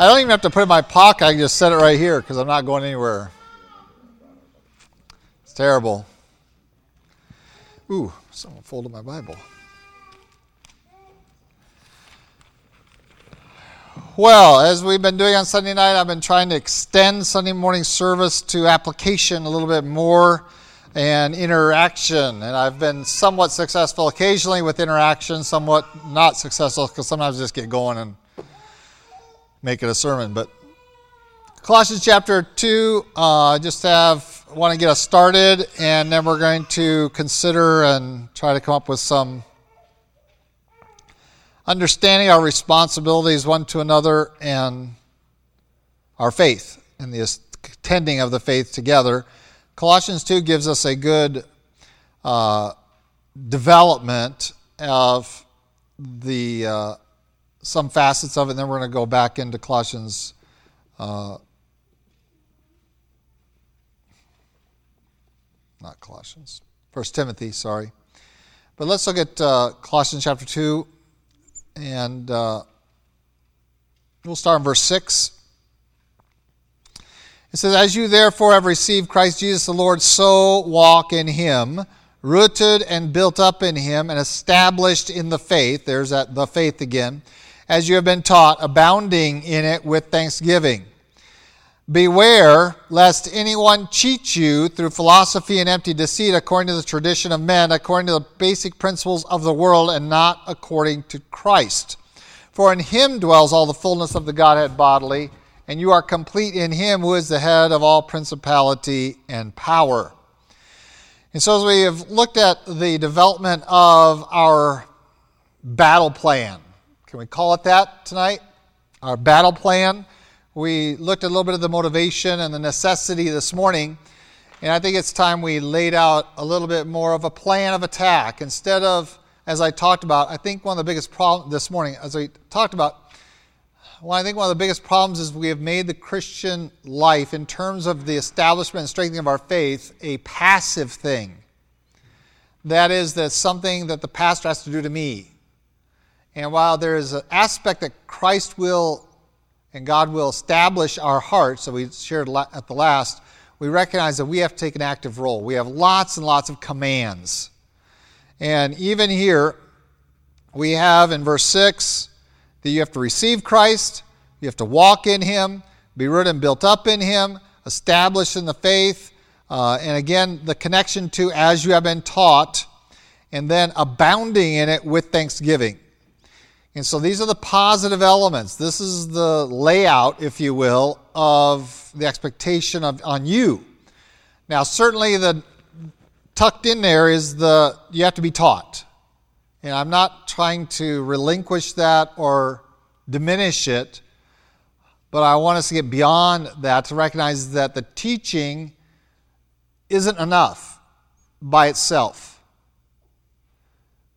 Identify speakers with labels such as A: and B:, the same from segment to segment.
A: I don't even have to put it in my pocket. I can just set it right here because I'm not going anywhere. It's terrible. Ooh, someone folded my Bible. Well, as we've been doing on Sunday night, I've been trying to extend Sunday morning service to application a little bit more and interaction. And I've been somewhat successful occasionally with interaction, somewhat not successful because sometimes I just get going and make it a sermon. But Colossians chapter 2, uh, just have want to get us started, and then we're going to consider and try to come up with some understanding our responsibilities one to another and our faith and the tending of the faith together. Colossians 2 gives us a good uh, development of the uh, some facets of it, and then we're going to go back into Colossians. Uh, not Colossians, First Timothy, sorry. But let's look at uh, Colossians chapter 2 and uh, we'll start in verse 6. It says, As you therefore have received Christ Jesus the Lord, so walk in him, rooted and built up in him, and established in the faith. There's that the faith again. As you have been taught, abounding in it with thanksgiving. Beware lest anyone cheat you through philosophy and empty deceit according to the tradition of men, according to the basic principles of the world, and not according to Christ. For in him dwells all the fullness of the Godhead bodily, and you are complete in him who is the head of all principality and power. And so, as we have looked at the development of our battle plan, can we call it that tonight? Our battle plan we looked a little bit of the motivation and the necessity this morning, and I think it's time we laid out a little bit more of a plan of attack instead of, as I talked about. I think one of the biggest problems this morning, as I talked about, well, I think one of the biggest problems is we have made the Christian life, in terms of the establishment and strengthening of our faith, a passive thing. That is, that something that the pastor has to do to me. And while there is an aspect that Christ will and God will establish our hearts, so we shared at the last, we recognize that we have to take an active role. We have lots and lots of commands. And even here, we have in verse 6 that you have to receive Christ, you have to walk in Him, be rooted and built up in Him, established in the faith, uh, and again, the connection to as you have been taught, and then abounding in it with thanksgiving. And so these are the positive elements. This is the layout, if you will, of the expectation of, on you. Now, certainly, the tucked in there is the you have to be taught. And I'm not trying to relinquish that or diminish it, but I want us to get beyond that to recognize that the teaching isn't enough by itself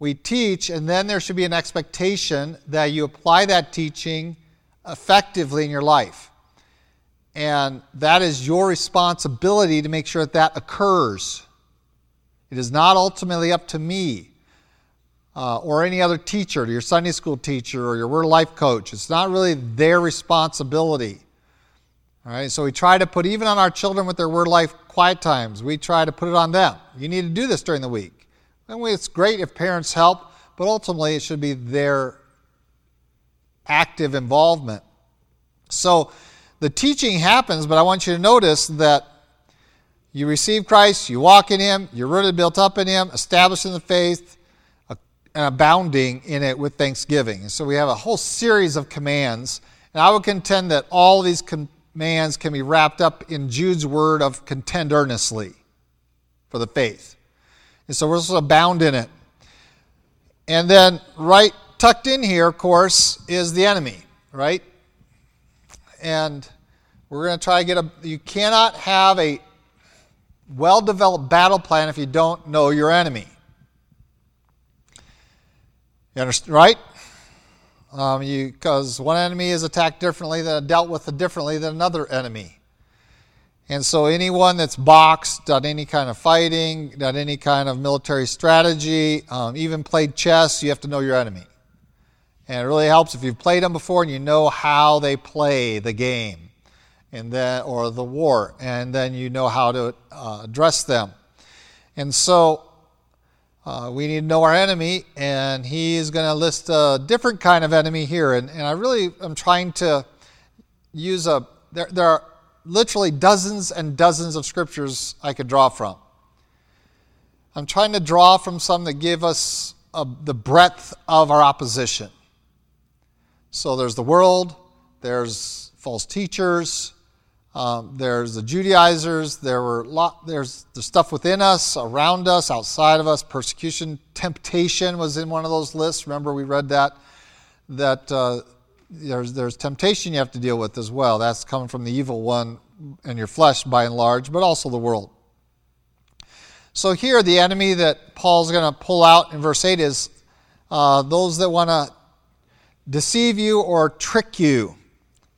A: we teach, and then there should be an expectation that you apply that teaching effectively in your life. And that is your responsibility to make sure that that occurs. It is not ultimately up to me uh, or any other teacher, to your Sunday school teacher or your Word Life coach. It's not really their responsibility. All right, so we try to put, even on our children with their Word Life quiet times, we try to put it on them. You need to do this during the week. And it's great if parents help, but ultimately it should be their active involvement. So the teaching happens, but I want you to notice that you receive Christ, you walk in Him, you're rooted, built up in Him, established in the faith, and abounding in it with thanksgiving. So we have a whole series of commands. And I would contend that all these commands can be wrapped up in Jude's word of contend earnestly for the faith. And so we're supposed abound in it. And then, right tucked in here, of course, is the enemy, right? And we're going to try to get a. You cannot have a well developed battle plan if you don't know your enemy. You understand, right? Because um, one enemy is attacked differently than dealt with differently than another enemy. And so, anyone that's boxed, done any kind of fighting, done any kind of military strategy, um, even played chess, you have to know your enemy. And it really helps if you've played them before and you know how they play the game and then, or the war, and then you know how to uh, address them. And so uh, we need to know our enemy, and he's going to list a different kind of enemy here. And, and I really am trying to use a, there, there are literally dozens and dozens of scriptures I could draw from. I'm trying to draw from some that give us a, the breadth of our opposition. So there's the world, there's false teachers, um, there's the Judaizers, there were lot, there's the stuff within us, around us, outside of us, persecution, temptation was in one of those lists. Remember, we read that, that uh, there's, there's temptation you have to deal with as well. That's coming from the evil one and your flesh by and large, but also the world. So here, the enemy that Paul's going to pull out in verse 8 is uh, those that want to deceive you or trick you.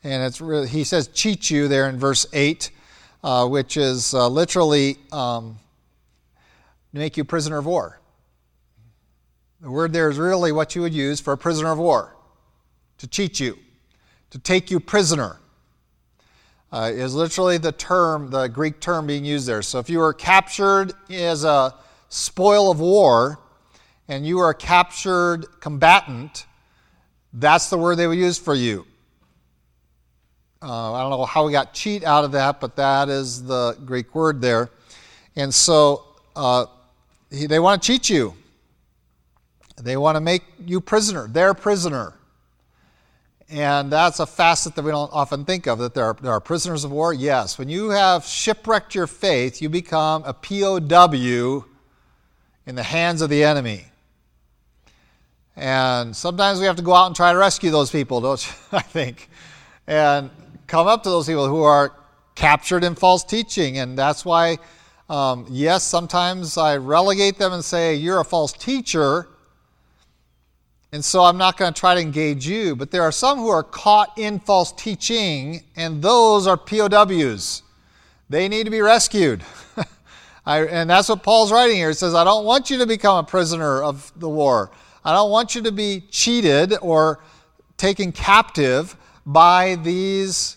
A: And it's really, he says cheat you there in verse 8, uh, which is uh, literally um, make you prisoner of war. The word there is really what you would use for a prisoner of war to cheat you, to take you prisoner uh, is literally the term, the Greek term being used there. So if you were captured as a spoil of war and you were a captured combatant, that's the word they would use for you. Uh, I don't know how we got cheat out of that, but that is the Greek word there. And so uh, they want to cheat you. They want to make you prisoner, their prisoner. And that's a facet that we don't often think of that there are, there are prisoners of war. Yes, when you have shipwrecked your faith, you become a POW in the hands of the enemy. And sometimes we have to go out and try to rescue those people, don't you? I think. And come up to those people who are captured in false teaching. And that's why, um, yes, sometimes I relegate them and say, You're a false teacher. And so I'm not going to try to engage you, but there are some who are caught in false teaching, and those are POWs. They need to be rescued. I, and that's what Paul's writing here. He says, I don't want you to become a prisoner of the war. I don't want you to be cheated or taken captive by these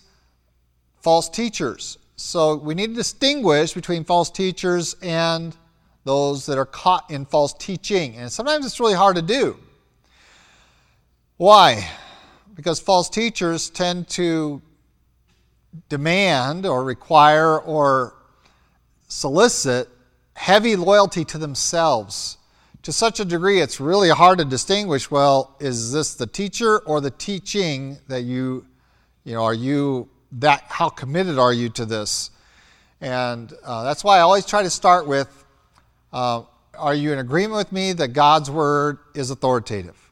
A: false teachers. So we need to distinguish between false teachers and those that are caught in false teaching. And sometimes it's really hard to do. Why? Because false teachers tend to demand or require or solicit heavy loyalty to themselves. To such a degree it's really hard to distinguish well is this the teacher or the teaching that you you know are you that how committed are you to this? And uh, that's why i always try to start with uh, are you in agreement with me that god's word is authoritative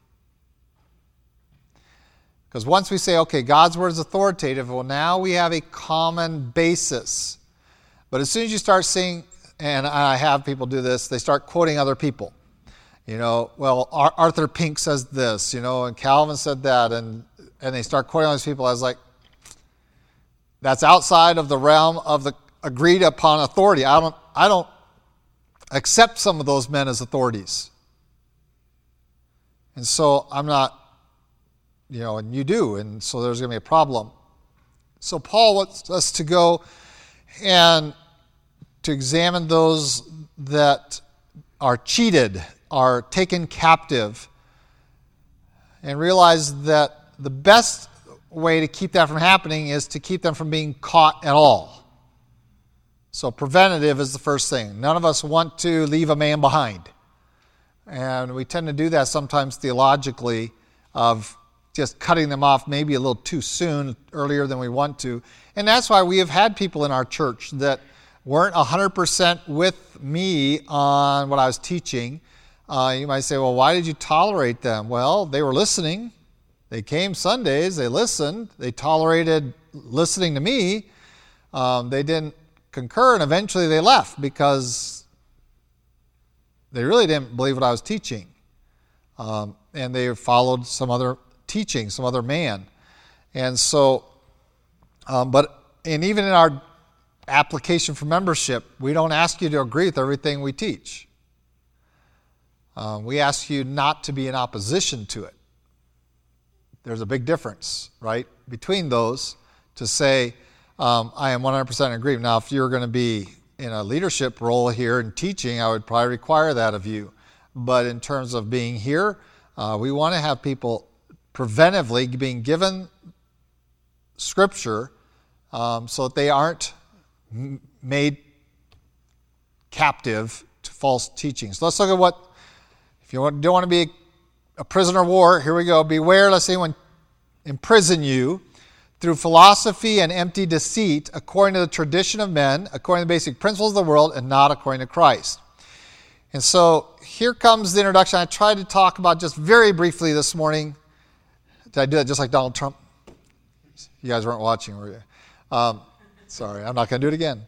A: because once we say, okay, God's word is authoritative, well, now we have a common basis. But as soon as you start seeing, and I have people do this, they start quoting other people. You know, well, Arthur Pink says this, you know, and Calvin said that, and, and they start quoting all these people. I was like, that's outside of the realm of the agreed upon authority. I don't, I don't accept some of those men as authorities. And so I'm not you know, and you do, and so there's going to be a problem. So Paul wants us to go and to examine those that are cheated, are taken captive, and realize that the best way to keep that from happening is to keep them from being caught at all. So, preventative is the first thing. None of us want to leave a man behind. And we tend to do that sometimes theologically of just cutting them off maybe a little too soon, earlier than we want to. And that's why we have had people in our church that weren't 100% with me on what I was teaching. Uh, you might say, well, why did you tolerate them? Well, they were listening. They came Sundays, they listened, they tolerated listening to me. Um, they didn't concur, and eventually they left because they really didn't believe what I was teaching. Um, and they followed some other teaching, some other man. And so, um, but, and even in our application for membership, we don't ask you to agree with everything we teach. Um, we ask you not to be in opposition to it. there's a big difference, right, between those to say, um, I am 100% in agreement. Now, if you're going to be in a leadership role here in teaching, I would probably require that of you. But in terms of being here, uh, we want to have people preventively being given scripture um, so that they aren't m- made captive to false teachings. Let's look at what, if you don't want to be a prisoner of war, here we go. Beware lest anyone imprison you through philosophy and empty deceit, according to the tradition of men, according to the basic principles of the world, and not according to Christ. And so here comes the introduction. I tried to talk about just very briefly this morning. Did I do that just like Donald Trump? You guys weren't watching, were you? Um, sorry, I'm not going to do it again.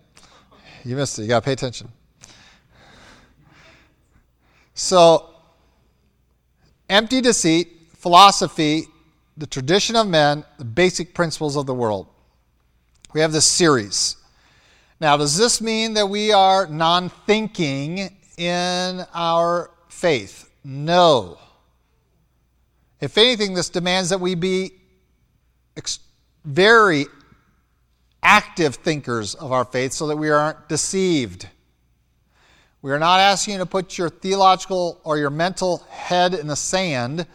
A: You missed it. You got to pay attention. So, empty deceit, philosophy, the tradition of men, the basic principles of the world. We have this series. Now, does this mean that we are non thinking in our faith? No. If anything, this demands that we be ex- very active thinkers of our faith so that we aren't deceived. We are not asking you to put your theological or your mental head in the sand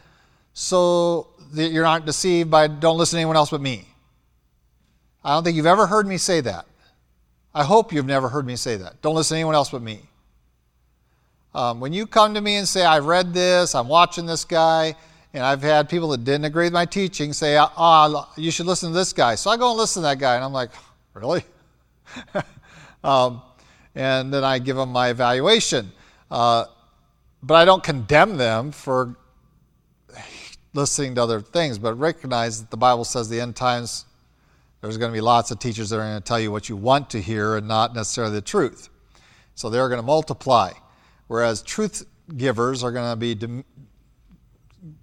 A: so that you're not deceived by don't listen to anyone else but me. I don't think you've ever heard me say that. I hope you've never heard me say that. Don't listen to anyone else but me. Um, when you come to me and say, I've read this, I'm watching this guy, and I've had people that didn't agree with my teaching say, oh, you should listen to this guy. So I go and listen to that guy, and I'm like, really? um, and then I give them my evaluation. Uh, but I don't condemn them for listening to other things, but recognize that the Bible says the end times, there's going to be lots of teachers that are going to tell you what you want to hear and not necessarily the truth. So they're going to multiply. Whereas truth givers are going to be,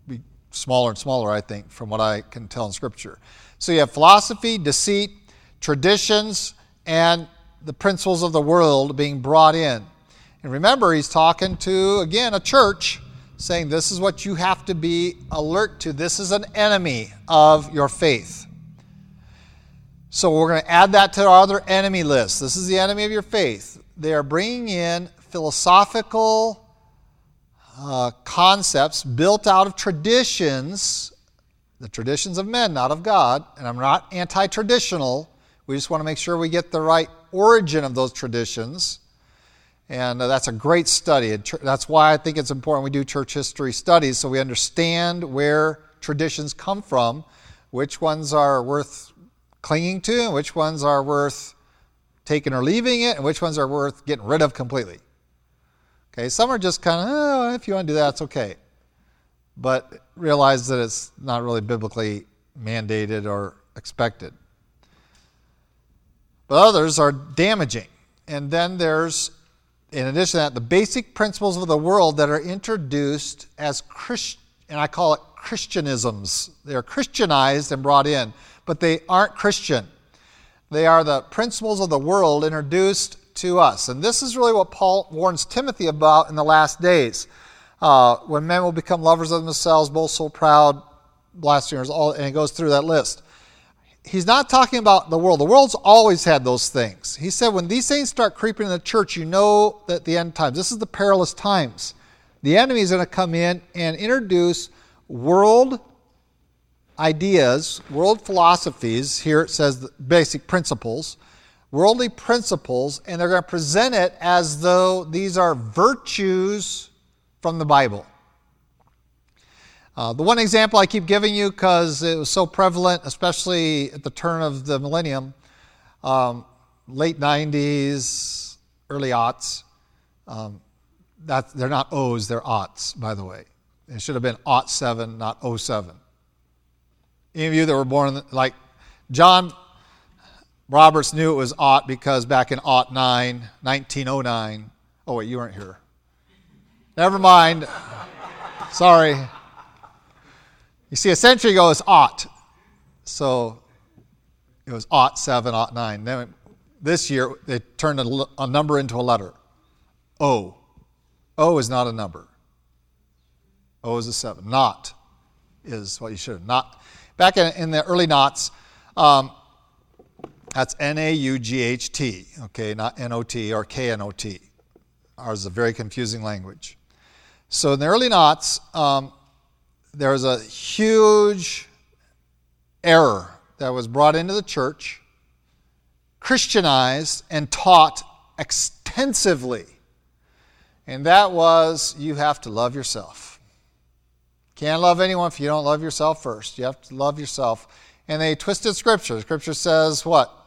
A: be smaller and smaller, I think, from what I can tell in Scripture. So you have philosophy, deceit, traditions, and the principles of the world being brought in. And remember, he's talking to, again, a church saying this is what you have to be alert to. This is an enemy of your faith. So we're going to add that to our other enemy list. This is the enemy of your faith. They are bringing in philosophical uh, concepts built out of traditions, the traditions of men, not of God. And I'm not anti traditional. We just want to make sure we get the right origin of those traditions. And uh, that's a great study. That's why I think it's important we do church history studies so we understand where traditions come from, which ones are worth clinging to, and which ones are worth taking or leaving it, and which ones are worth getting rid of completely. Okay, some are just kind of, oh, if you want to do that, it's okay. But realize that it's not really biblically mandated or expected. But others are damaging. And then there's in addition to that, the basic principles of the world that are introduced as Christ, and I call it Christianisms. They are Christianized and brought in, but they aren't Christian. They are the principles of the world introduced to us. And this is really what Paul warns Timothy about in the last days. Uh, when men will become lovers of themselves, boastful, proud, blasphemers, all, and it goes through that list he's not talking about the world. The world's always had those things. He said, when these things start creeping in the church, you know that the end times, this is the perilous times. The enemy is going to come in and introduce world ideas, world philosophies. Here it says basic principles, worldly principles, and they're going to present it as though these are virtues from the Bible. Uh, the one example I keep giving you because it was so prevalent, especially at the turn of the millennium, um, late 90s, early aughts. Um, that, they're not O's, they're aughts, by the way. It should have been aught 7, not 07. Any of you that were born like John Roberts knew it was aught because back in aught 9, 1909. Oh, wait, you weren't here. Never mind. Sorry. You see, a century ago is ought. So it was ought seven, ought nine. Then this year, they turned a, number into a letter. O. O is not a number. O is a seven. Not. is what you should have. Not back in, in the early knots. Um, that's N A U G H T, okay, not N O T or K N O T. Ours is a very confusing language. So in the early knots, um, there was a huge error that was brought into the church, Christianized, and taught extensively. And that was you have to love yourself. Can't love anyone if you don't love yourself first. You have to love yourself. And they twisted scripture. Scripture says what?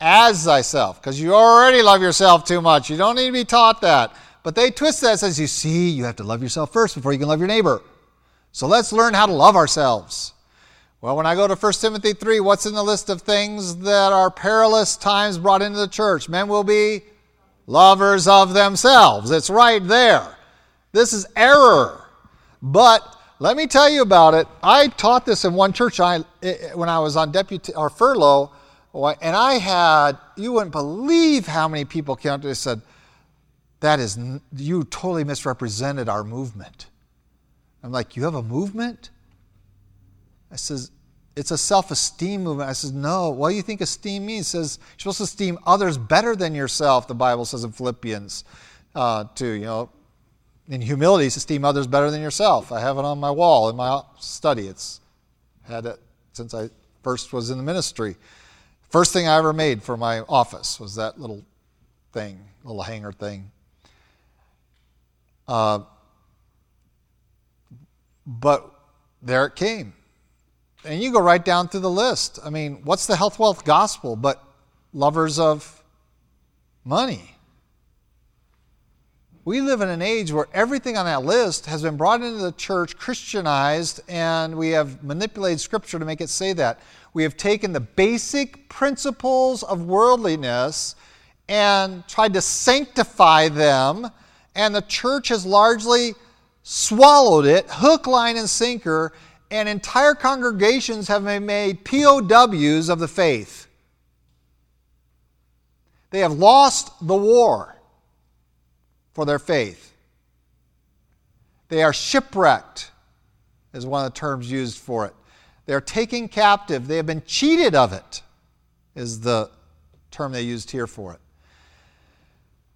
A: As thyself, because you already love yourself too much. You don't need to be taught that. But they twist that says, you see, you have to love yourself first before you can love your neighbor. So let's learn how to love ourselves. Well, when I go to 1 Timothy 3, what's in the list of things that are perilous times brought into the church? Men will be lovers of themselves. It's right there. This is error. But let me tell you about it. I taught this in one church I, eh, eh, when I was on deputy or furlough, and I had, you wouldn't believe how many people came up to me and said, that is, you totally misrepresented our movement. I'm like, you have a movement? I says, it's a self-esteem movement. I says, no. What do you think esteem means? It says you're supposed to esteem others better than yourself. The Bible says in Philippians, uh, to you know, in humility, esteem others better than yourself. I have it on my wall in my study. It's had it since I first was in the ministry. First thing I ever made for my office was that little thing, little hanger thing. Uh, but there it came. And you go right down through the list. I mean, what's the health wealth gospel but lovers of money? We live in an age where everything on that list has been brought into the church, Christianized, and we have manipulated Scripture to make it say that. We have taken the basic principles of worldliness and tried to sanctify them, and the church has largely swallowed it, hook, line, and sinker, and entire congregations have been made POWs of the faith. They have lost the war for their faith. They are shipwrecked, is one of the terms used for it. They are taken captive. They have been cheated of it, is the term they used here for it.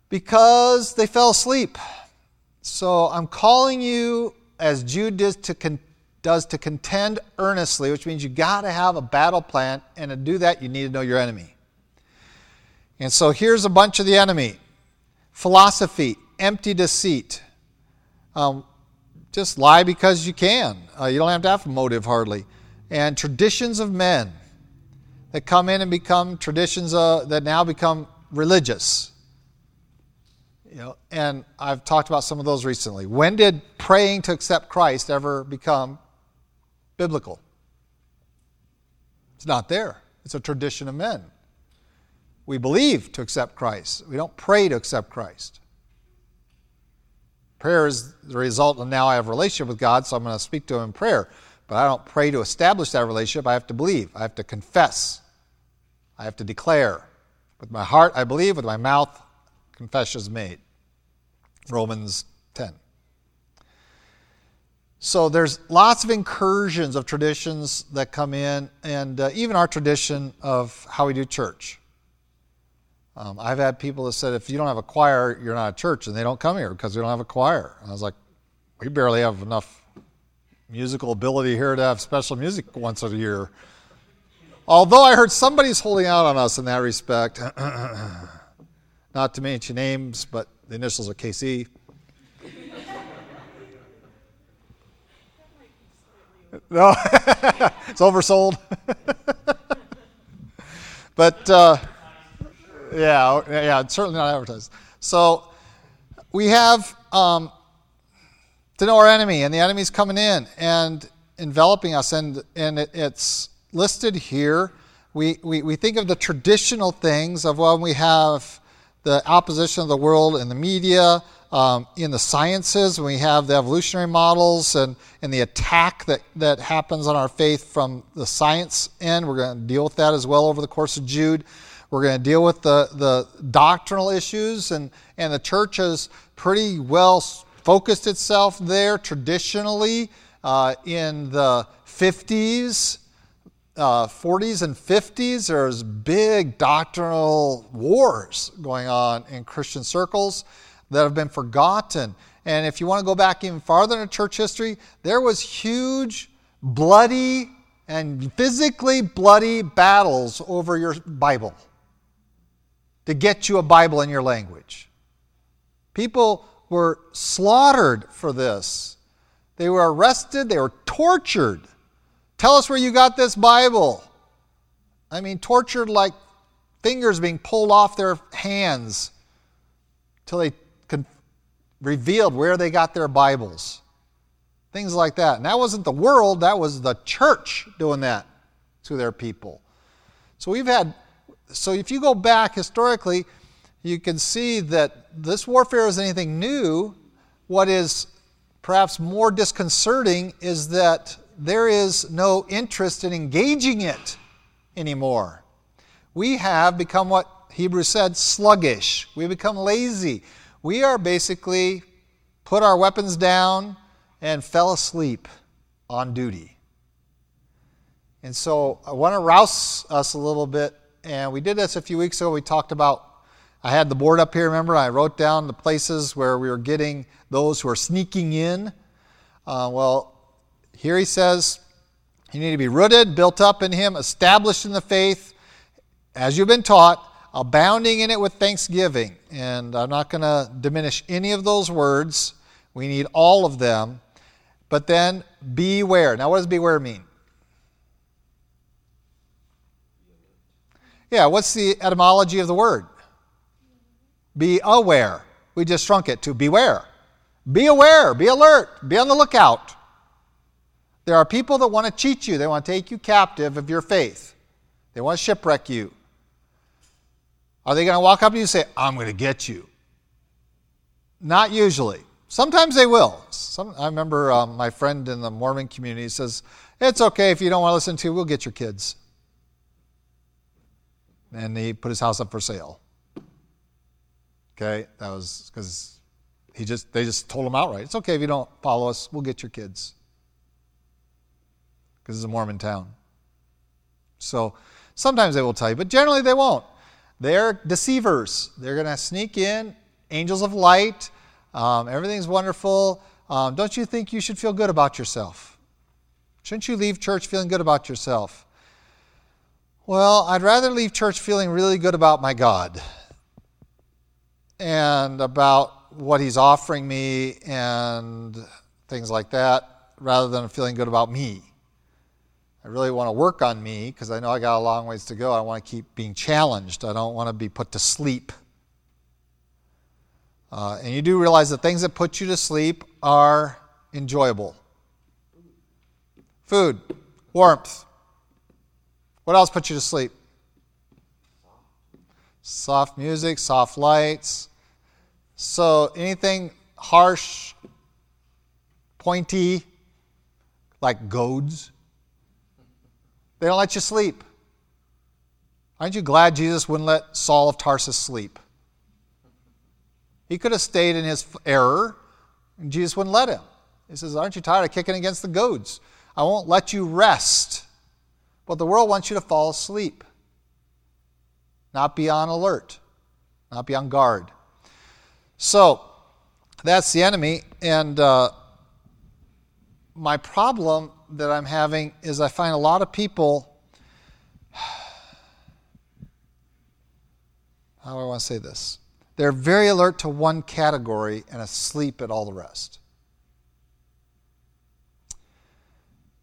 A: Because they fell asleep. So I'm calling you, as Jude does to, con- does to contend earnestly, which means you got to have a battle plan, and to do that, you need to know your enemy. And so here's a bunch of the enemy philosophy, empty deceit. Um, just lie because you can. Uh, you don't have to have a motive hardly. And traditions of men that come in and become traditions uh, that now become religious. You know, and I've talked about some of those recently. When did praying to accept Christ ever become biblical? It's not there. It's a tradition of men. We believe to accept Christ. We don't pray to accept Christ. Prayer is the result of now I have a relationship with God, so I'm going to speak to Him in prayer. But I don't pray to establish that relationship. I have to believe. I have to confess. I have to declare. With my heart, I believe. With my mouth, confession is made. Romans 10. So there's lots of incursions of traditions that come in, and uh, even our tradition of how we do church. Um, I've had people that said, if you don't have a choir, you're not a church, and they don't come here because we don't have a choir. And I was like, we barely have enough musical ability here to have special music once a year. Although I heard somebody's holding out on us in that respect. Not to mention names, but the initials are KC. no, it's oversold. but uh, yeah, yeah, certainly not advertised. So we have um, to know our enemy, and the enemy's coming in and enveloping us, and and it, it's listed here. We, we, we think of the traditional things of when we have the opposition of the world in the media, um, in the sciences, we have the evolutionary models and, and the attack that, that happens on our faith from the science end. We're going to deal with that as well over the course of Jude. We're going to deal with the, the doctrinal issues, and, and the church has pretty well focused itself there traditionally uh, in the 50s, uh, 40s, and 50s. There's big doctrinal wars going on in Christian circles that have been forgotten. And if you want to go back even farther in church history, there was huge, bloody, and physically bloody battles over your Bible to get you a Bible in your language. People were slaughtered for this. They were arrested, they were tortured. Tell us where you got this Bible. I mean, tortured like fingers being pulled off their hands till they revealed where they got their Bibles. Things like that. And that wasn't the world, that was the church doing that to their people. So we've had, so if you go back historically, you can see that this warfare is anything new. What is perhaps more disconcerting is that there is no interest in engaging it anymore. We have become what Hebrews said sluggish. We become lazy we are basically put our weapons down and fell asleep on duty. And so I want to rouse us a little bit. And we did this a few weeks ago. We talked about, I had the board up here, remember? I wrote down the places where we were getting those who are sneaking in. Uh, well, here he says, you need to be rooted, built up in him, established in the faith, as you've been taught abounding in it with thanksgiving. And I'm not going to diminish any of those words. We need all of them. But then beware. Now, what does beware mean? Yeah, what's the etymology of the word? Be aware. We just shrunk it to beware. Be aware, be alert, be on the lookout. There are people that want to cheat you, they want to take you captive of your faith, they want to shipwreck you. Are they going to walk up to you and say, I'm going to get you? Not usually. Sometimes they will. Some, I remember um, my friend in the Mormon community says, It's okay if you don't want to listen to, we'll get your kids. And he put his house up for sale. Okay, that was because he just they just told him outright, it's okay if you don't follow us, we'll get your kids. Because it's a Mormon town. So sometimes they will tell you, but generally they won't. They're deceivers. They're going to sneak in, angels of light. Um, everything's wonderful. Um, don't you think you should feel good about yourself? Shouldn't you leave church feeling good about yourself? Well, I'd rather leave church feeling really good about my God and about what He's offering me and things like that rather than feeling good about me. I really want to work on me because I know I got a long ways to go. I want to keep being challenged. I don't want to be put to sleep. Uh, and you do realize the things that put you to sleep are enjoyable food, warmth. What else puts you to sleep? Soft music, soft lights. So anything harsh, pointy, like goads, they don't let you sleep. Aren't you glad Jesus wouldn't let Saul of Tarsus sleep? He could have stayed in his error, and Jesus wouldn't let him. He says, Aren't you tired of kicking against the goads? I won't let you rest. But the world wants you to fall asleep, not be on alert, not be on guard. So, that's the enemy. And uh, my problem that I'm having is I find a lot of people. How do I want to say this? They're very alert to one category and asleep at all the rest.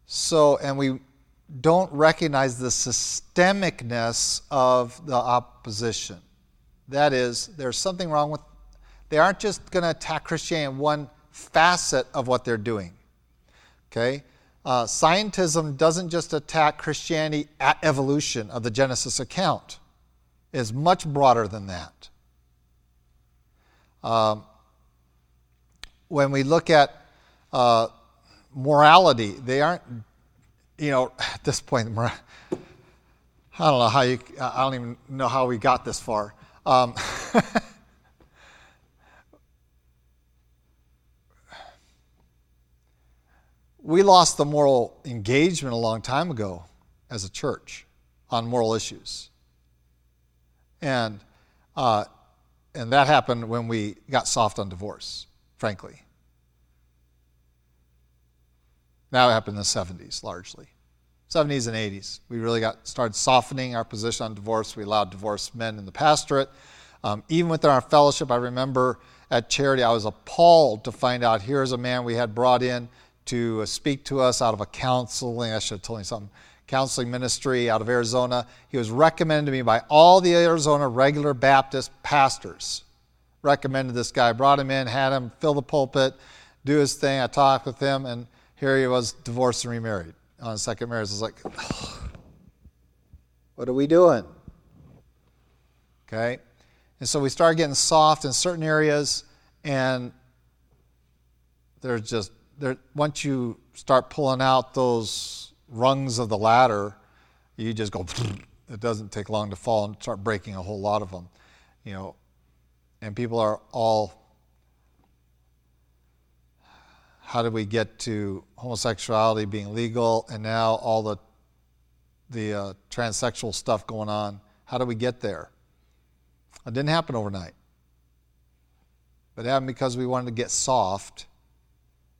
A: So, and we don't recognize the systemicness of the opposition. That is, there's something wrong with, they aren't just going to attack Christianity in one facet of what they're doing. Okay? Uh, scientism doesn't just attack Christianity at evolution of the Genesis account. It's much broader than that. Um, when we look at uh, morality, they aren't, you know, at this point, I don't know how you, I don't even know how we got this far. Um, we lost the moral engagement a long time ago as a church on moral issues. And, uh, and that happened when we got soft on divorce, frankly. That happened in the 70s largely. 70s and 80s. We really got started softening our position on divorce. We allowed divorced men in the pastorate. Um, even within our fellowship, I remember at charity, I was appalled to find out here's a man we had brought in to uh, speak to us out of a counseling, I should have told you something, counseling ministry out of Arizona. He was recommended to me by all the Arizona regular Baptist pastors. Recommended this guy, brought him in, had him fill the pulpit, do his thing. I talked with him, and here he was divorced and remarried on second marriage. I was like, what are we doing? Okay? And so we started getting soft in certain areas, and there's just, there, once you start pulling out those rungs of the ladder, you just go, it doesn't take long to fall and start breaking a whole lot of them. You know, and people are all how did we get to homosexuality being legal and now all the the uh, transsexual stuff going on? How did we get there? It didn't happen overnight. But it happened because we wanted to get soft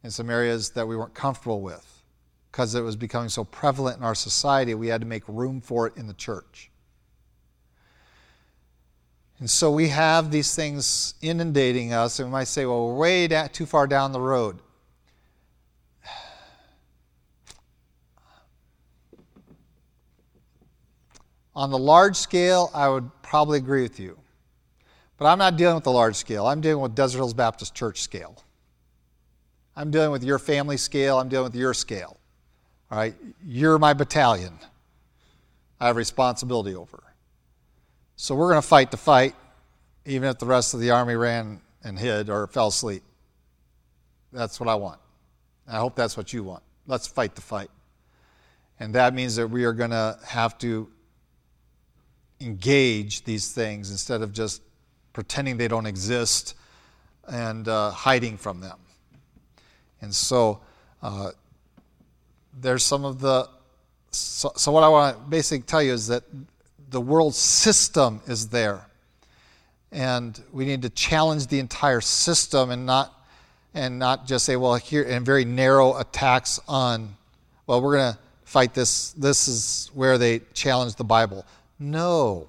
A: in some areas that we weren't comfortable with. Because it was becoming so prevalent in our society, we had to make room for it in the church. And so we have these things inundating us, and we might say, well, we're way too far down the road. On the large scale, I would probably agree with you. But I'm not dealing with the large scale. I'm dealing with Desert Hills Baptist Church scale. I'm dealing with your family scale. I'm dealing with your scale. All right? You're my battalion. I have responsibility over. So we're going to fight the fight, even if the rest of the army ran and hid or fell asleep. That's what I want. I hope that's what you want. Let's fight the fight. And that means that we are going to have to engage these things instead of just pretending they don't exist and uh, hiding from them. And so uh, there's some of the. So, so, what I want to basically tell you is that the world system is there. And we need to challenge the entire system and not and not just say, well, here and very narrow attacks on, well, we're going to fight this. This is where they challenge the Bible. No.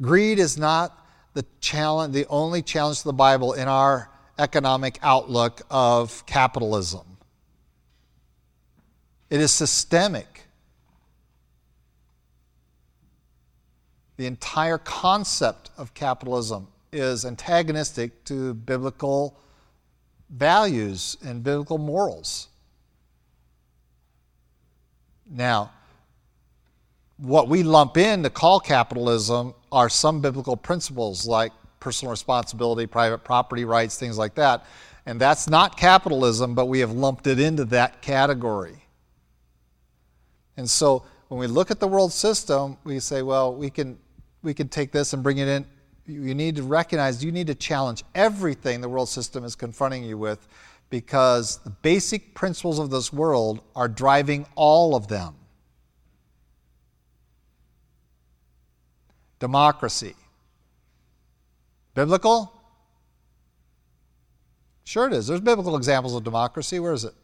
A: Greed is not the challenge, the only challenge to the Bible in our economic outlook of capitalism. It is systemic. The entire concept of capitalism is antagonistic to biblical values and biblical morals. Now, what we lump in to call capitalism are some biblical principles like personal responsibility, private property rights, things like that. And that's not capitalism, but we have lumped it into that category. And so when we look at the world system, we say, well, we can, we can take this and bring it in. You need to recognize you need to challenge everything the world system is confronting you with because the basic principles of this world are driving all of them. Democracy. Biblical? Sure it is. There's biblical examples of democracy. Where is it?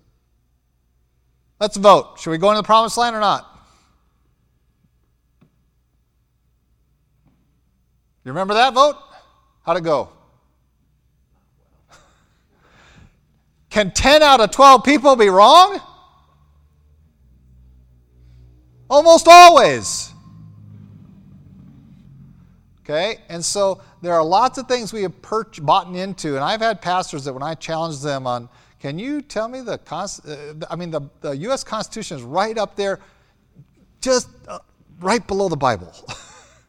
A: Let's vote. Should we go into the promised land or not? You remember that vote? How'd it go? Can 10 out of 12 people be wrong? Almost always. Okay? And so there are lots of things we have perch, bought into. And I've had pastors that when I challenge them on, can you tell me the, uh, I mean, the, the U.S. Constitution is right up there, just uh, right below the Bible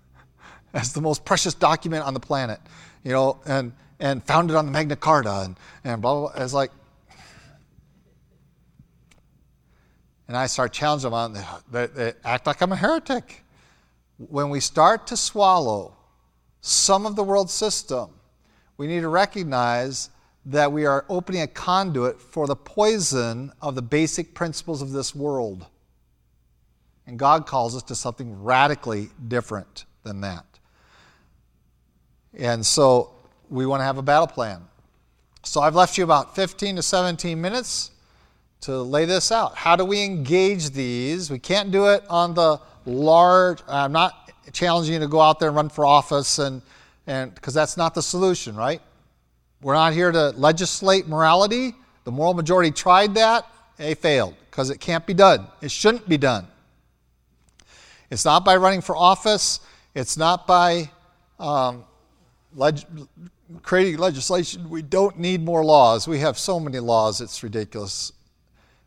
A: as the most precious document on the planet, you know, and, and founded on the Magna Carta and, and blah, blah, blah. It's like, and I start challenging them on, they, they act like I'm a heretic. When we start to swallow some of the world system, we need to recognize that we are opening a conduit for the poison of the basic principles of this world. And God calls us to something radically different than that. And so we want to have a battle plan. So I've left you about 15 to 17 minutes to lay this out. How do we engage these? We can't do it on the large, I'm not challenging you to go out there and run for office and and because that's not the solution, right? We're not here to legislate morality. The moral majority tried that, they failed because it can't be done. It shouldn't be done. It's not by running for office. It's not by um, leg- creating legislation. We don't need more laws. We have so many laws, it's ridiculous.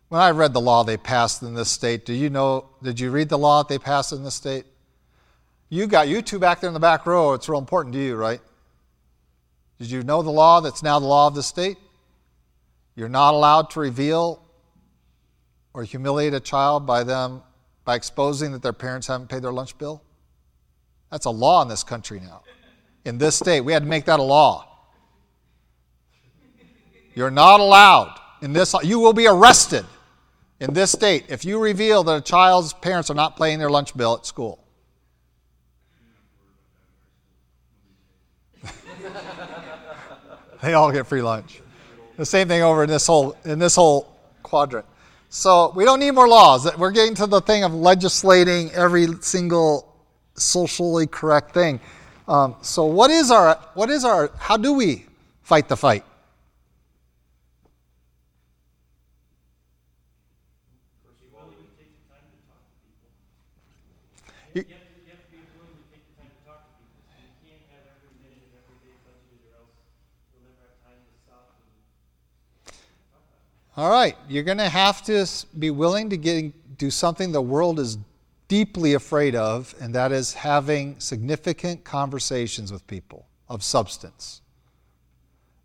A: When I read the law they passed in this state, do you know, did you read the law they passed in this state? You got you two back there in the back row, it's real important to you, right? Did you know the law that's now the law of the state? You're not allowed to reveal or humiliate a child by them by exposing that their parents haven't paid their lunch bill. That's a law in this country now. In this state, we had to make that a law. You're not allowed in this you will be arrested in this state if you reveal that a child's parents are not paying their lunch bill at school. they all get free lunch. The same thing over in this whole in this whole quadrant. So we don't need more laws. We're getting to the thing of legislating every single socially correct thing. Um, so what is our what is our how do we fight the fight? All right, you're going to have to be willing to get, do something the world is deeply afraid of, and that is having significant conversations with people of substance.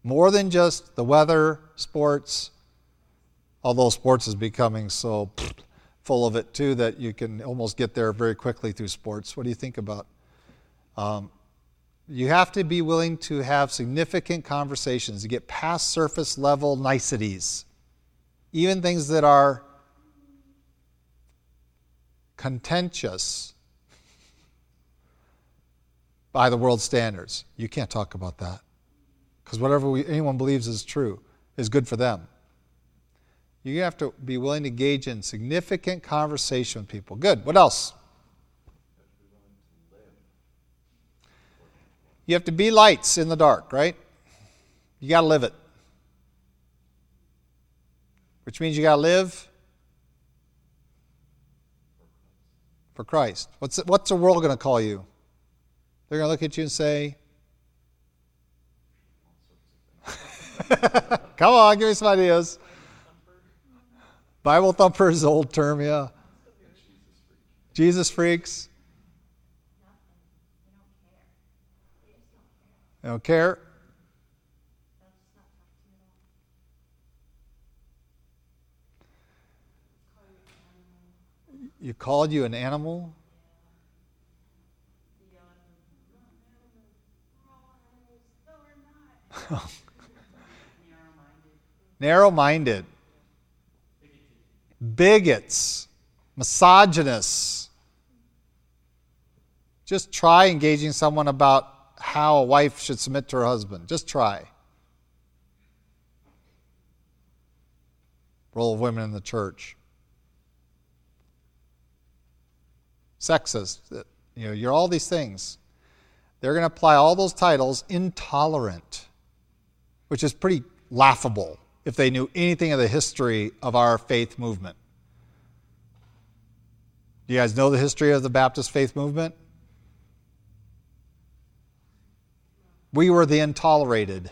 A: More than just the weather, sports, although sports is becoming so full of it too that you can almost get there very quickly through sports. What do you think about? Um, you have to be willing to have significant conversations to get past surface level niceties even things that are contentious by the world standards. You can't talk about that. Because whatever we, anyone believes is true is good for them. You have to be willing to engage in significant conversation with people. Good. What else? You have to be lights in the dark, right? You got to live it which means you got to live for Christ. What's, what's the world going to call you? They're going to look at you and say, Come on, give me some ideas. Bible thumper is the old term, yeah. Jesus freaks. They don't care. You called you an animal? Narrow minded. Bigots. Misogynists. Just try engaging someone about how a wife should submit to her husband. Just try. Role of women in the church. Sexist, you know, you're all these things. They're going to apply all those titles intolerant, which is pretty laughable if they knew anything of the history of our faith movement. Do you guys know the history of the Baptist faith movement? We were the intolerated.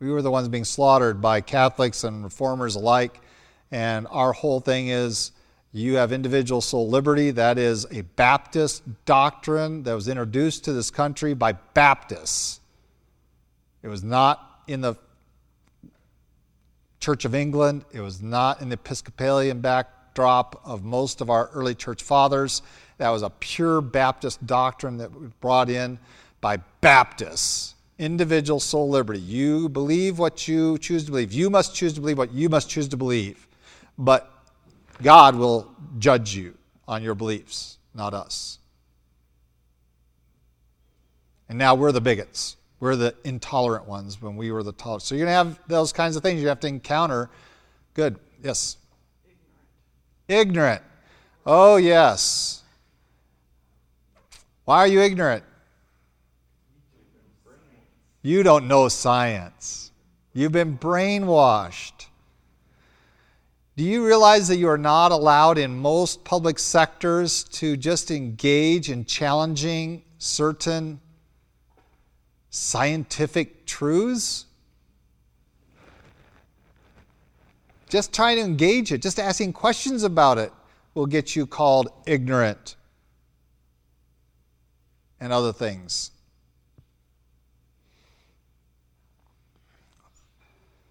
A: We were the ones being slaughtered by Catholics and reformers alike. And our whole thing is you have individual soul liberty. That is a Baptist doctrine that was introduced to this country by Baptists. It was not in the Church of England, it was not in the Episcopalian backdrop of most of our early church fathers. That was a pure Baptist doctrine that was brought in by Baptists. individual soul liberty. You believe what you choose to believe. You must choose to believe what you must choose to believe. But God will judge you on your beliefs, not us. And now we're the bigots. We're the intolerant ones when we were the tolerant. So you're going to have those kinds of things you have to encounter. Good. Yes. Ignorant. ignorant. Oh, yes. Why are you ignorant? You don't know science. You've been brainwashed. Do you realize that you are not allowed in most public sectors to just engage in challenging certain scientific truths? Just trying to engage it, just asking questions about it will get you called ignorant and other things.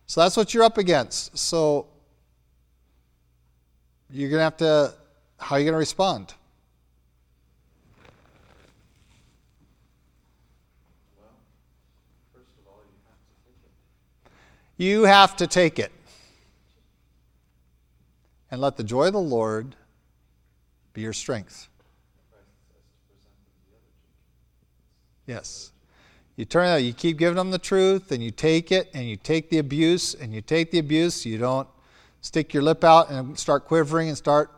A: So that's what you're up against. So you're going to have to, how are you going to respond? you have to take it. And let the joy of the Lord be your strength. Yes. You turn out, you keep giving them the truth, and you take it, and you take the abuse, and you take the abuse. You don't stick your lip out and start quivering and start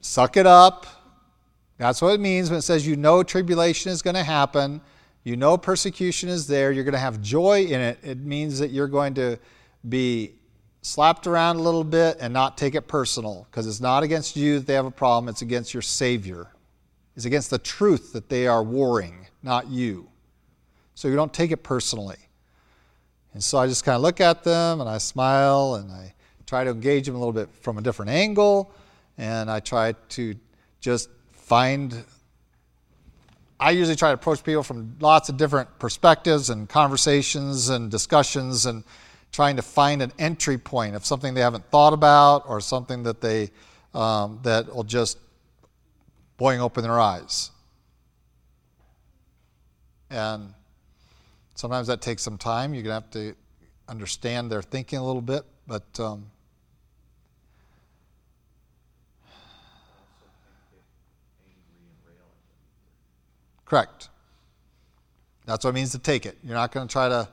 A: suck it up. That's what it means when it says you know tribulation is going to happen, you know persecution is there, you're going to have joy in it. It means that you're going to be slapped around a little bit and not take it personal because it's not against you that they have a problem, it's against your Savior. It's against the truth that they are warring, not you. So you don't take it personally. And so I just kind of look at them and I smile and I try to engage them a little bit from a different angle and I try to just find. I usually try to approach people from lots of different perspectives and conversations and discussions and trying to find an entry point of something they haven't thought about or something that they um, that will just boing open their eyes. And sometimes that takes some time. You're going to have to understand their thinking a little bit, but um, correct. That's what it means to take it. You're not going to try to,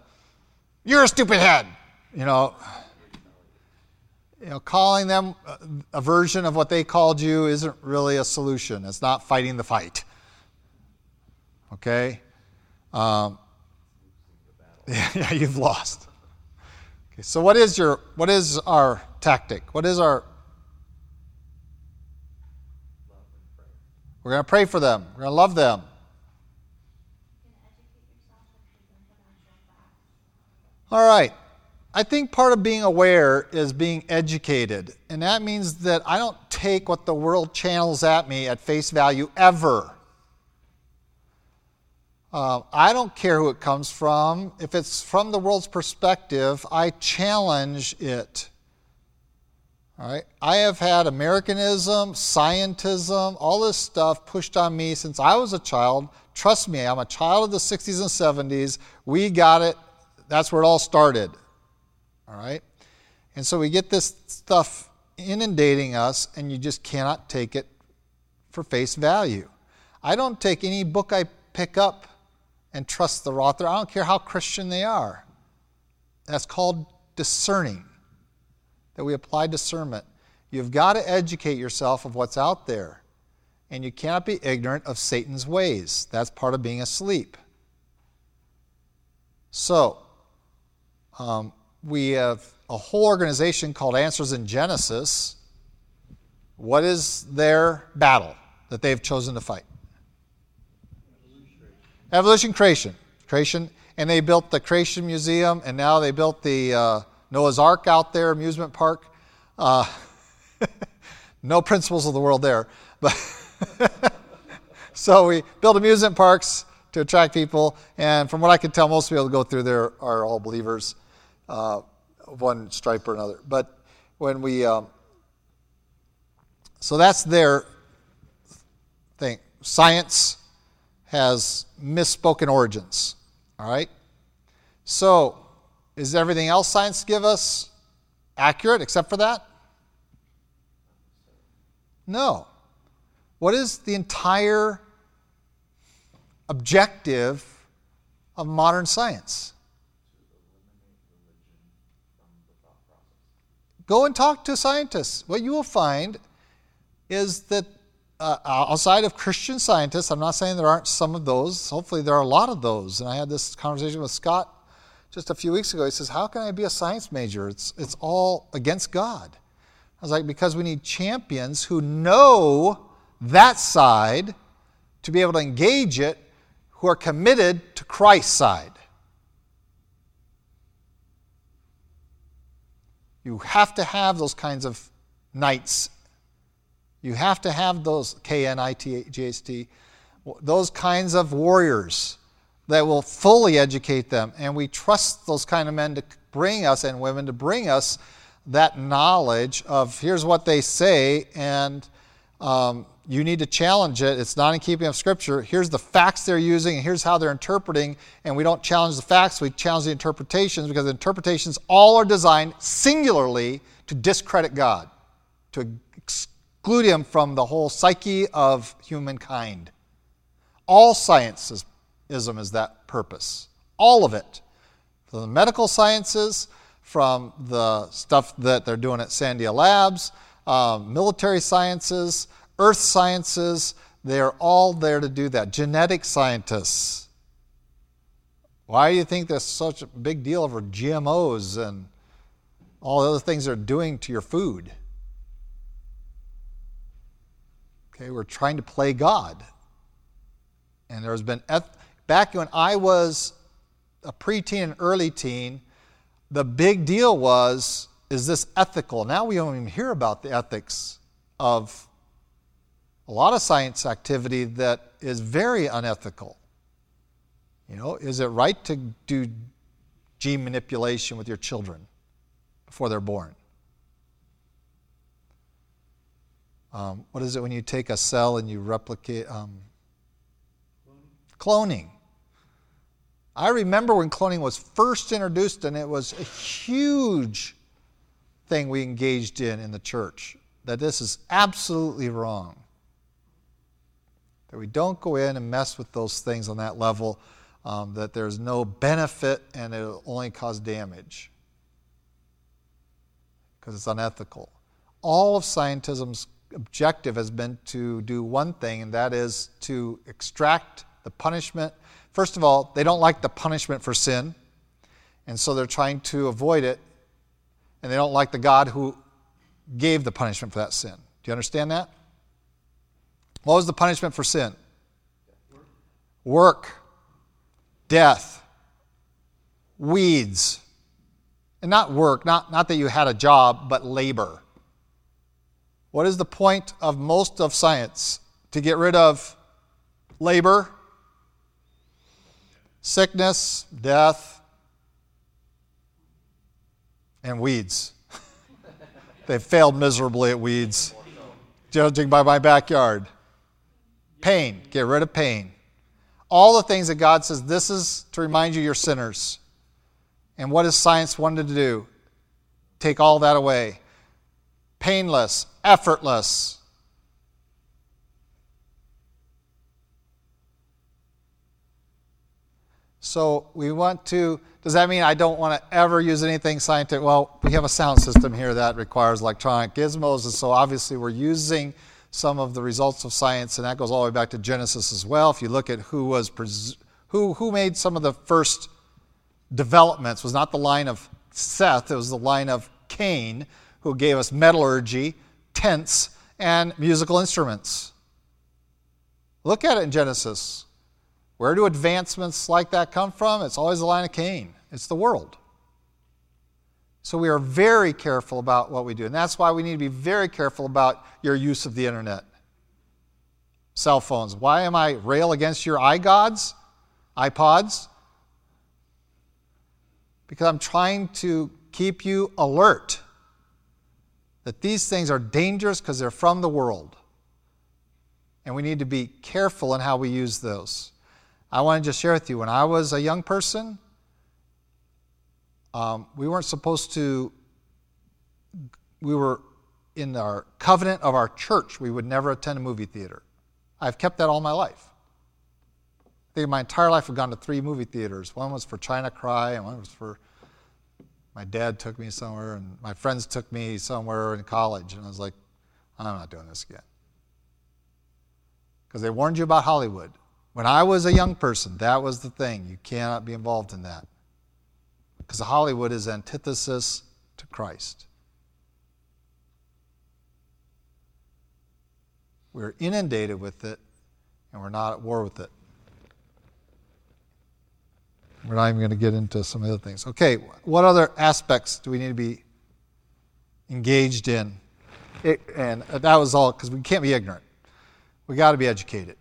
A: you're a stupid head. You know, you know, calling them a version of what they called you isn't really a solution. It's not fighting the fight. Okay? Um, yeah, you've lost. Okay, so what is your what is our tactic? What is our We're going to pray for them. We're going to love them. All right. I think part of being aware is being educated. And that means that I don't take what the world channels at me at face value ever. Uh, I don't care who it comes from. If it's from the world's perspective, I challenge it. All right? I have had Americanism, scientism, all this stuff pushed on me since I was a child. Trust me, I'm a child of the 60s and 70s. We got it. That's where it all started. All right? And so we get this stuff inundating us, and you just cannot take it for face value. I don't take any book I pick up and trust the author. I don't care how Christian they are. That's called discerning, that we apply discernment. You've got to educate yourself of what's out there, and you cannot be ignorant of Satan's ways. That's part of being asleep. So, um, we have a whole organization called Answers in Genesis. What is their battle that they've chosen to fight? Evolution, creation. Creation. And they built the Creation Museum, and now they built the uh, Noah's Ark out there, amusement park. Uh, no principles of the world there. But so we built amusement parks to attract people, and from what I can tell, most people go through there are all believers uh, one stripe or another. But when we, um, so that's their thing. Science has misspoken origins. All right? So, is everything else science give us accurate except for that? No. What is the entire objective of modern science? Go and talk to scientists. What you will find is that uh, outside of Christian scientists, I'm not saying there aren't some of those. Hopefully, there are a lot of those. And I had this conversation with Scott just a few weeks ago. He says, How can I be a science major? It's, it's all against God. I was like, Because we need champions who know that side to be able to engage it, who are committed to Christ's side. You have to have those kinds of knights you have to have those K N I T G S T, those kinds of warriors that will fully educate them. And we trust those kind of men to bring us and women to bring us that knowledge of here's what they say, and um, you need to challenge it. It's not in keeping of Scripture. Here's the facts they're using, and here's how they're interpreting. And we don't challenge the facts, we challenge the interpretations because the interpretations all are designed singularly to discredit God, to exclude him from the whole psyche of humankind. All scientism is that purpose. All of it. From the medical sciences, from the stuff that they're doing at Sandia Labs, um, military sciences, earth sciences, they're all there to do that. Genetic scientists. Why do you think there's such a big deal over GMOs and all the other things they're doing to your food? Okay, we're trying to play God. And there's been, back when I was a preteen and early teen, the big deal was is this ethical? Now we don't even hear about the ethics of a lot of science activity that is very unethical. You know, is it right to do gene manipulation with your children before they're born? Um, what is it when you take a cell and you replicate? Um, cloning. I remember when cloning was first introduced, and it was a huge thing we engaged in in the church. That this is absolutely wrong. That we don't go in and mess with those things on that level, um, that there's no benefit and it'll only cause damage because it's unethical. All of scientism's objective has been to do one thing, and that is to extract the punishment. First of all, they don't like the punishment for sin, and so they're trying to avoid it, and they don't like the God who gave the punishment for that sin. Do you understand that? What was the punishment for sin? Work, death, weeds. And not work, not, not that you had a job, but labor. What is the point of most of science? To get rid of labor, sickness, death, and weeds. They've failed miserably at weeds, judging by my backyard. Pain, get rid of pain. All the things that God says, this is to remind you you're sinners. And what has science wanted to do? Take all that away. Painless, effortless. So we want to, does that mean I don't want to ever use anything scientific? Well, we have a sound system here that requires electronic gizmos, and so obviously we're using some of the results of science, and that goes all the way back to Genesis as well. If you look at who was pres- who who made some of the first developments, was not the line of Seth, it was the line of Cain, who gave us metallurgy, tents, and musical instruments. Look at it in Genesis. Where do advancements like that come from? It's always the line of Cain, it's the world. So we are very careful about what we do. And that's why we need to be very careful about your use of the internet. Cell phones. Why am I rail against your iGods, iPods? Because I'm trying to keep you alert that these things are dangerous because they're from the world. And we need to be careful in how we use those. I want to just share with you when I was a young person, um, we weren't supposed to, we were in our covenant of our church, we would never attend a movie theater. I've kept that all my life. I think my entire life I've gone to three movie theaters. One was for China Cry, and one was for my dad took me somewhere, and my friends took me somewhere in college, and I was like, I'm not doing this again. Because they warned you about Hollywood. When I was a young person, that was the thing. You cannot be involved in that. Because Hollywood is antithesis to Christ. We're inundated with it, and we're not at war with it. We're not even going to get into some of the things. Okay, what other aspects do we need to be engaged in? It, and that was all because we can't be ignorant. We got to be educated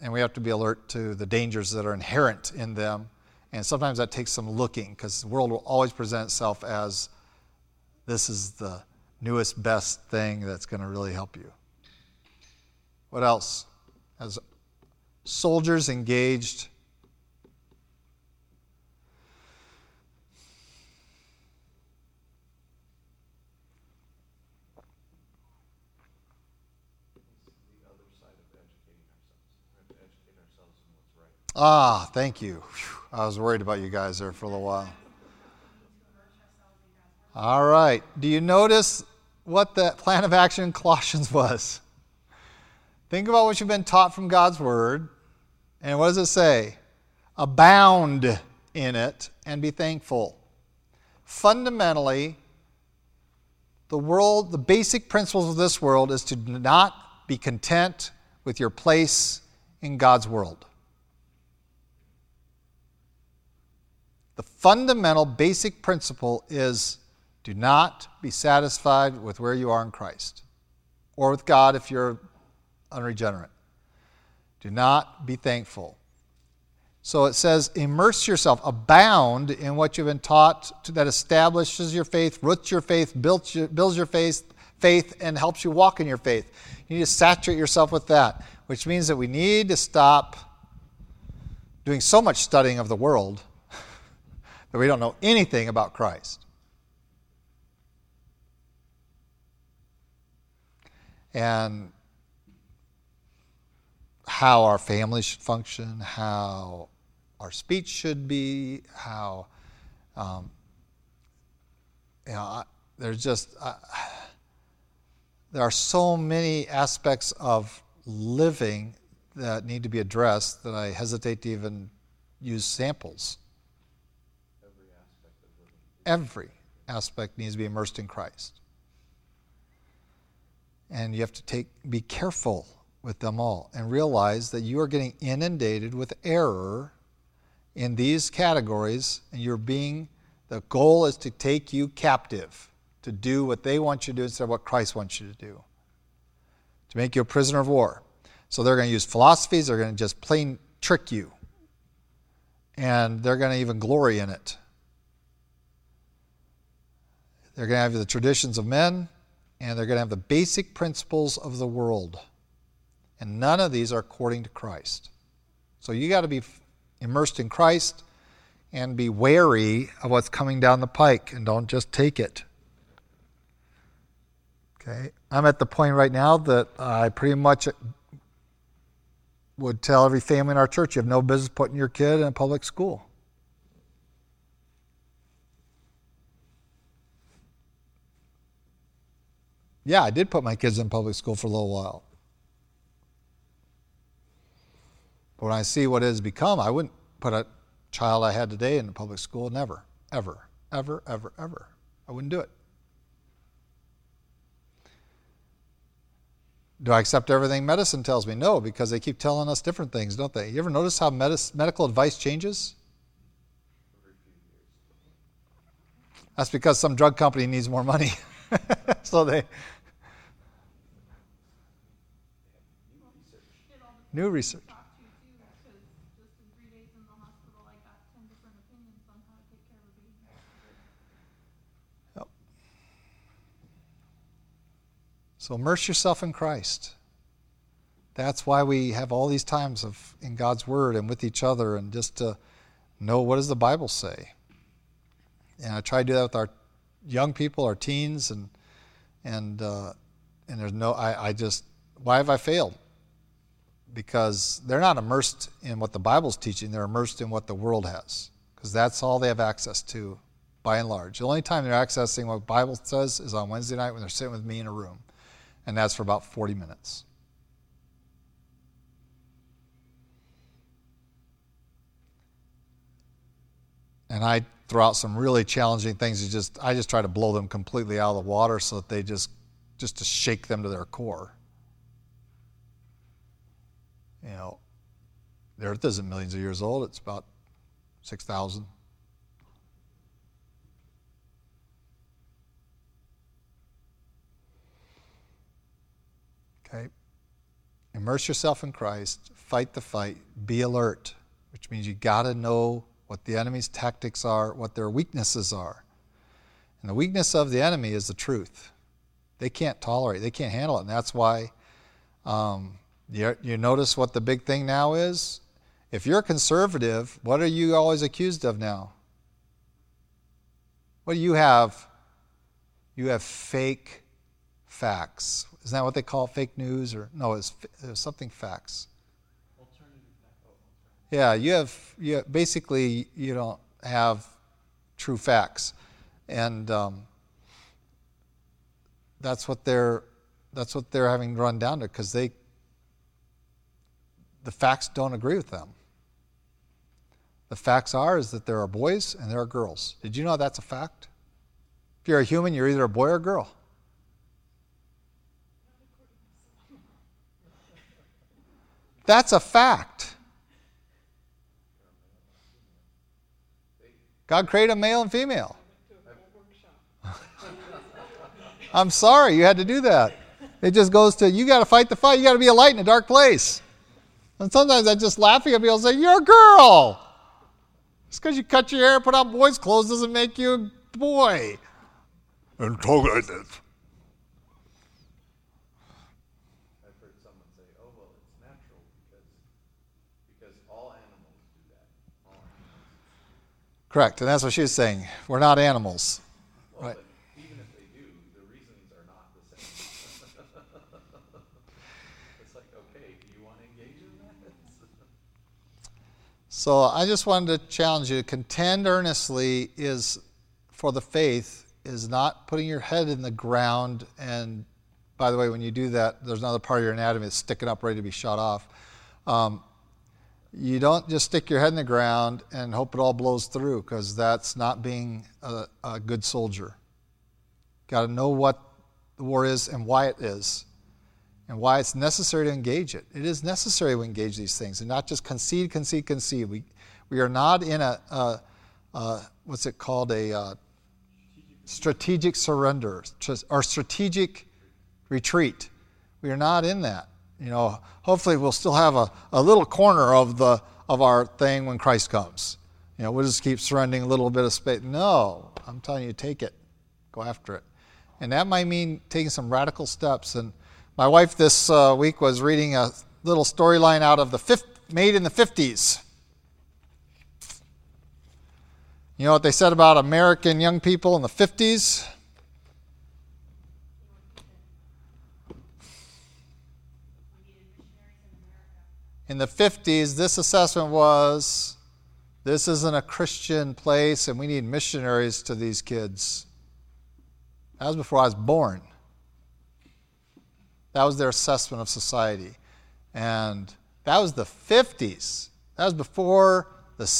A: and we have to be alert to the dangers that are inherent in them. And sometimes that takes some looking because the world will always present itself as this is the newest, best thing that's going to really help you. What else? As soldiers engaged Ah, thank you. I was worried about you guys there for a little while. All right. Do you notice what the plan of action in Colossians was? Think about what you've been taught from God's Word. And what does it say? Abound in it and be thankful. Fundamentally, the world, the basic principles of this world is to not be content with your place in God's world. The fundamental basic principle is do not be satisfied with where you are in Christ or with God if you're unregenerate. Do not be thankful. So it says, immerse yourself, abound in what you've been taught to, that establishes your faith, roots your faith, builds your, builds your faith, faith, and helps you walk in your faith. You need to saturate yourself with that, which means that we need to stop doing so much studying of the world that we don't know anything about Christ. And how our family should function, how our speech should be, how, um, you know, there's just, there are so many aspects of living that need to be addressed that I hesitate to even use samples every aspect needs to be immersed in Christ. And you have to take be careful with them all and realize that you are getting inundated with error in these categories and you're being the goal is to take you captive to do what they want you to do instead of what Christ wants you to do. To make you a prisoner of war. So they're going to use philosophies, they're going to just plain trick you. And they're going to even glory in it. They're going to have the traditions of men, and they're going to have the basic principles of the world. And none of these are according to Christ. So you got to be immersed in Christ and be wary of what's coming down the pike and don't just take it. Okay? I'm at the point right now that I pretty much uh, would tell every family in our church you have no business putting your kid in a public school. Yeah, I did put my kids in public school for a little while. But when I see what it has become, I wouldn't put a child I had today in a public school. Never, ever, ever, ever, ever. I wouldn't do it. Do I accept everything medicine tells me? No, because they keep telling us different things, don't they? You ever notice how medis- medical advice changes? That's because some drug company needs more money. so they. New research. Yep. So immerse yourself in Christ. that's why we have all these times of in God's Word and with each other, and just to know what does the Bible say. And I try to do that with our young people, our teens, and and uh, and there's no. I, I just why have I failed? Because they're not immersed in what the Bible's teaching; they're immersed in what the world has, because that's all they have access to, by and large. The only time they're accessing what the Bible says is on Wednesday night when they're sitting with me in a room, and that's for about 40 minutes. and I throw out some really challenging things. You just I just try to blow them completely out of the water so that they just just to shake them to their core. You know, the Earth isn't millions of years old. It's about six thousand. Okay. Immerse yourself in Christ. Fight the fight. Be alert, which means you got to know what the enemy's tactics are, what their weaknesses are. And the weakness of the enemy is the truth. They can't tolerate, they can't handle it. And that's why um, you, you notice what the big thing now is? If you're conservative, what are you always accused of now? What do you have? You have fake facts. Isn't that what they call fake news? Or no, it's, it's something facts. Yeah, you have, you basically you don't have true facts, and um, that's what they're that's what they're having run down to because they the facts don't agree with them. The facts are is that there are boys and there are girls. Did you know that's a fact? If you're a human, you're either a boy or a girl. That's a fact. God created a male and female. I'm sorry you had to do that. It just goes to you got to fight the fight. You got to be a light in a dark place. And sometimes I just laughing at people and say, "You're a girl." Just because you cut your hair, and put on boys' clothes, doesn't make you a boy. And talk like this.
B: I've heard someone say, oh, well, it's natural because, because all animals do
A: that. All animals. Correct, and that's what she was saying. We're not animals.
B: Well, right. even if they do, the reasons are not the same. it's like, okay, do you want to engage in that?
A: So I just wanted to challenge you. to Contend earnestly is for the faith is not putting your head in the ground and by the way, when you do that, there's another part of your anatomy that's sticking up ready to be shot off. Um, you don't just stick your head in the ground and hope it all blows through because that's not being a, a good soldier. Got to know what the war is and why it is and why it's necessary to engage it. It is necessary to engage these things and not just concede, concede, concede. We, we are not in a, what's it called, a uh, strategic surrender or strategic retreat. We are not in that. You know, hopefully we'll still have a, a little corner of the of our thing when Christ comes. You know, we'll just keep surrendering a little bit of space. No, I'm telling you, take it, go after it, and that might mean taking some radical steps. And my wife this uh, week was reading a little storyline out of the fifth, made in the 50s. You know what they said about American young people in the 50s? in the 50s, this assessment was this isn't a Christian place and we need missionaries to these kids. That was before I was born. That was their assessment of society. And that was the 50s. That was before the,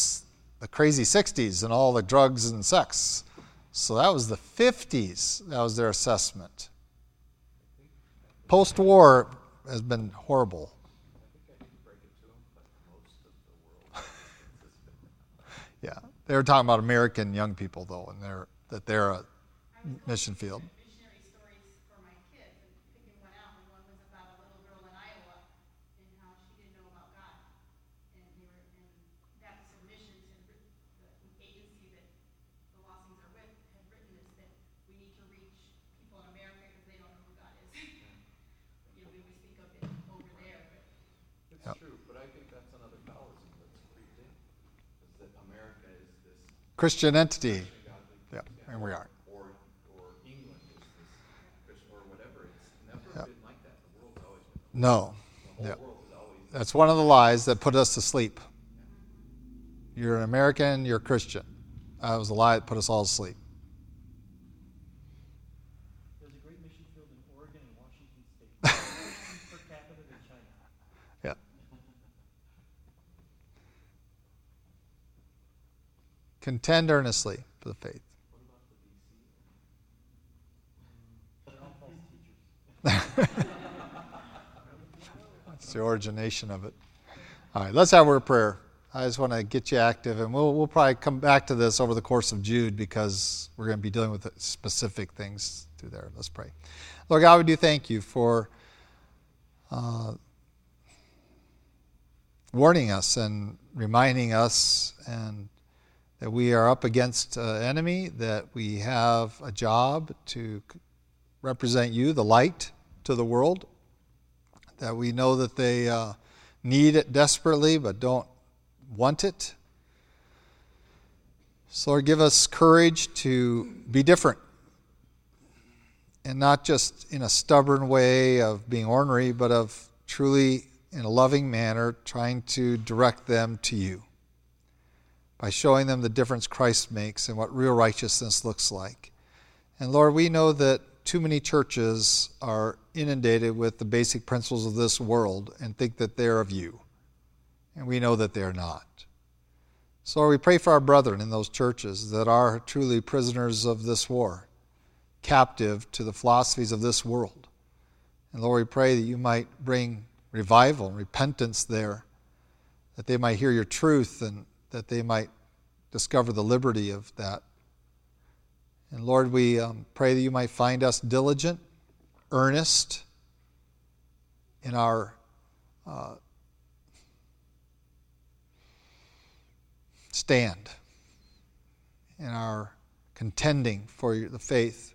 A: the crazy 60s and all the drugs and sex. So that was the 50s. That was their assessment. Post war has been horrible. Yeah. They were talking about American young people, though, and they're, that they're a mission field. Christian entity. Yeah, and we are. No. Yeah. That's one of the lies that put us to sleep. You're an American, you're a Christian. That was a lie that put us all to sleep.
C: There's a great mission field in Oregon and Washington State. per capita than China.
A: Yeah. Contend earnestly for the faith. That's the origination of it. All right, let's have of prayer. I just want to get you active, and we'll, we'll probably come back to this over the course of Jude because we're going to be dealing with specific things through there. Let's pray. Lord God, we do thank you for uh, warning us and reminding us and that we are up against an enemy, that we have a job to represent you, the light to the world, that we know that they uh, need it desperately but don't want it. So, Lord, give us courage to be different and not just in a stubborn way of being ornery, but of truly in a loving manner trying to direct them to you by showing them the difference Christ makes and what real righteousness looks like. And Lord, we know that too many churches are inundated with the basic principles of this world and think that they're of you. And we know that they're not. So Lord, we pray for our brethren in those churches that are truly prisoners of this war, captive to the philosophies of this world. And Lord, we pray that you might bring revival and repentance there, that they might hear your truth and that they might discover the liberty of that. And Lord, we um, pray that you might find us diligent, earnest in our uh, stand, in our contending for the faith.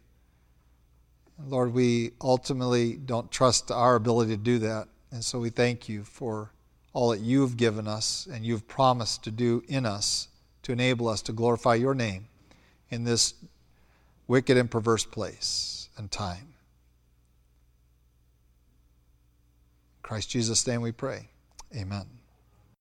A: Lord, we ultimately don't trust our ability to do that. And so we thank you for all that you've given us and you've promised to do in us to enable us to glorify your name in this wicked and perverse place and time. In Christ Jesus' name we pray. Amen.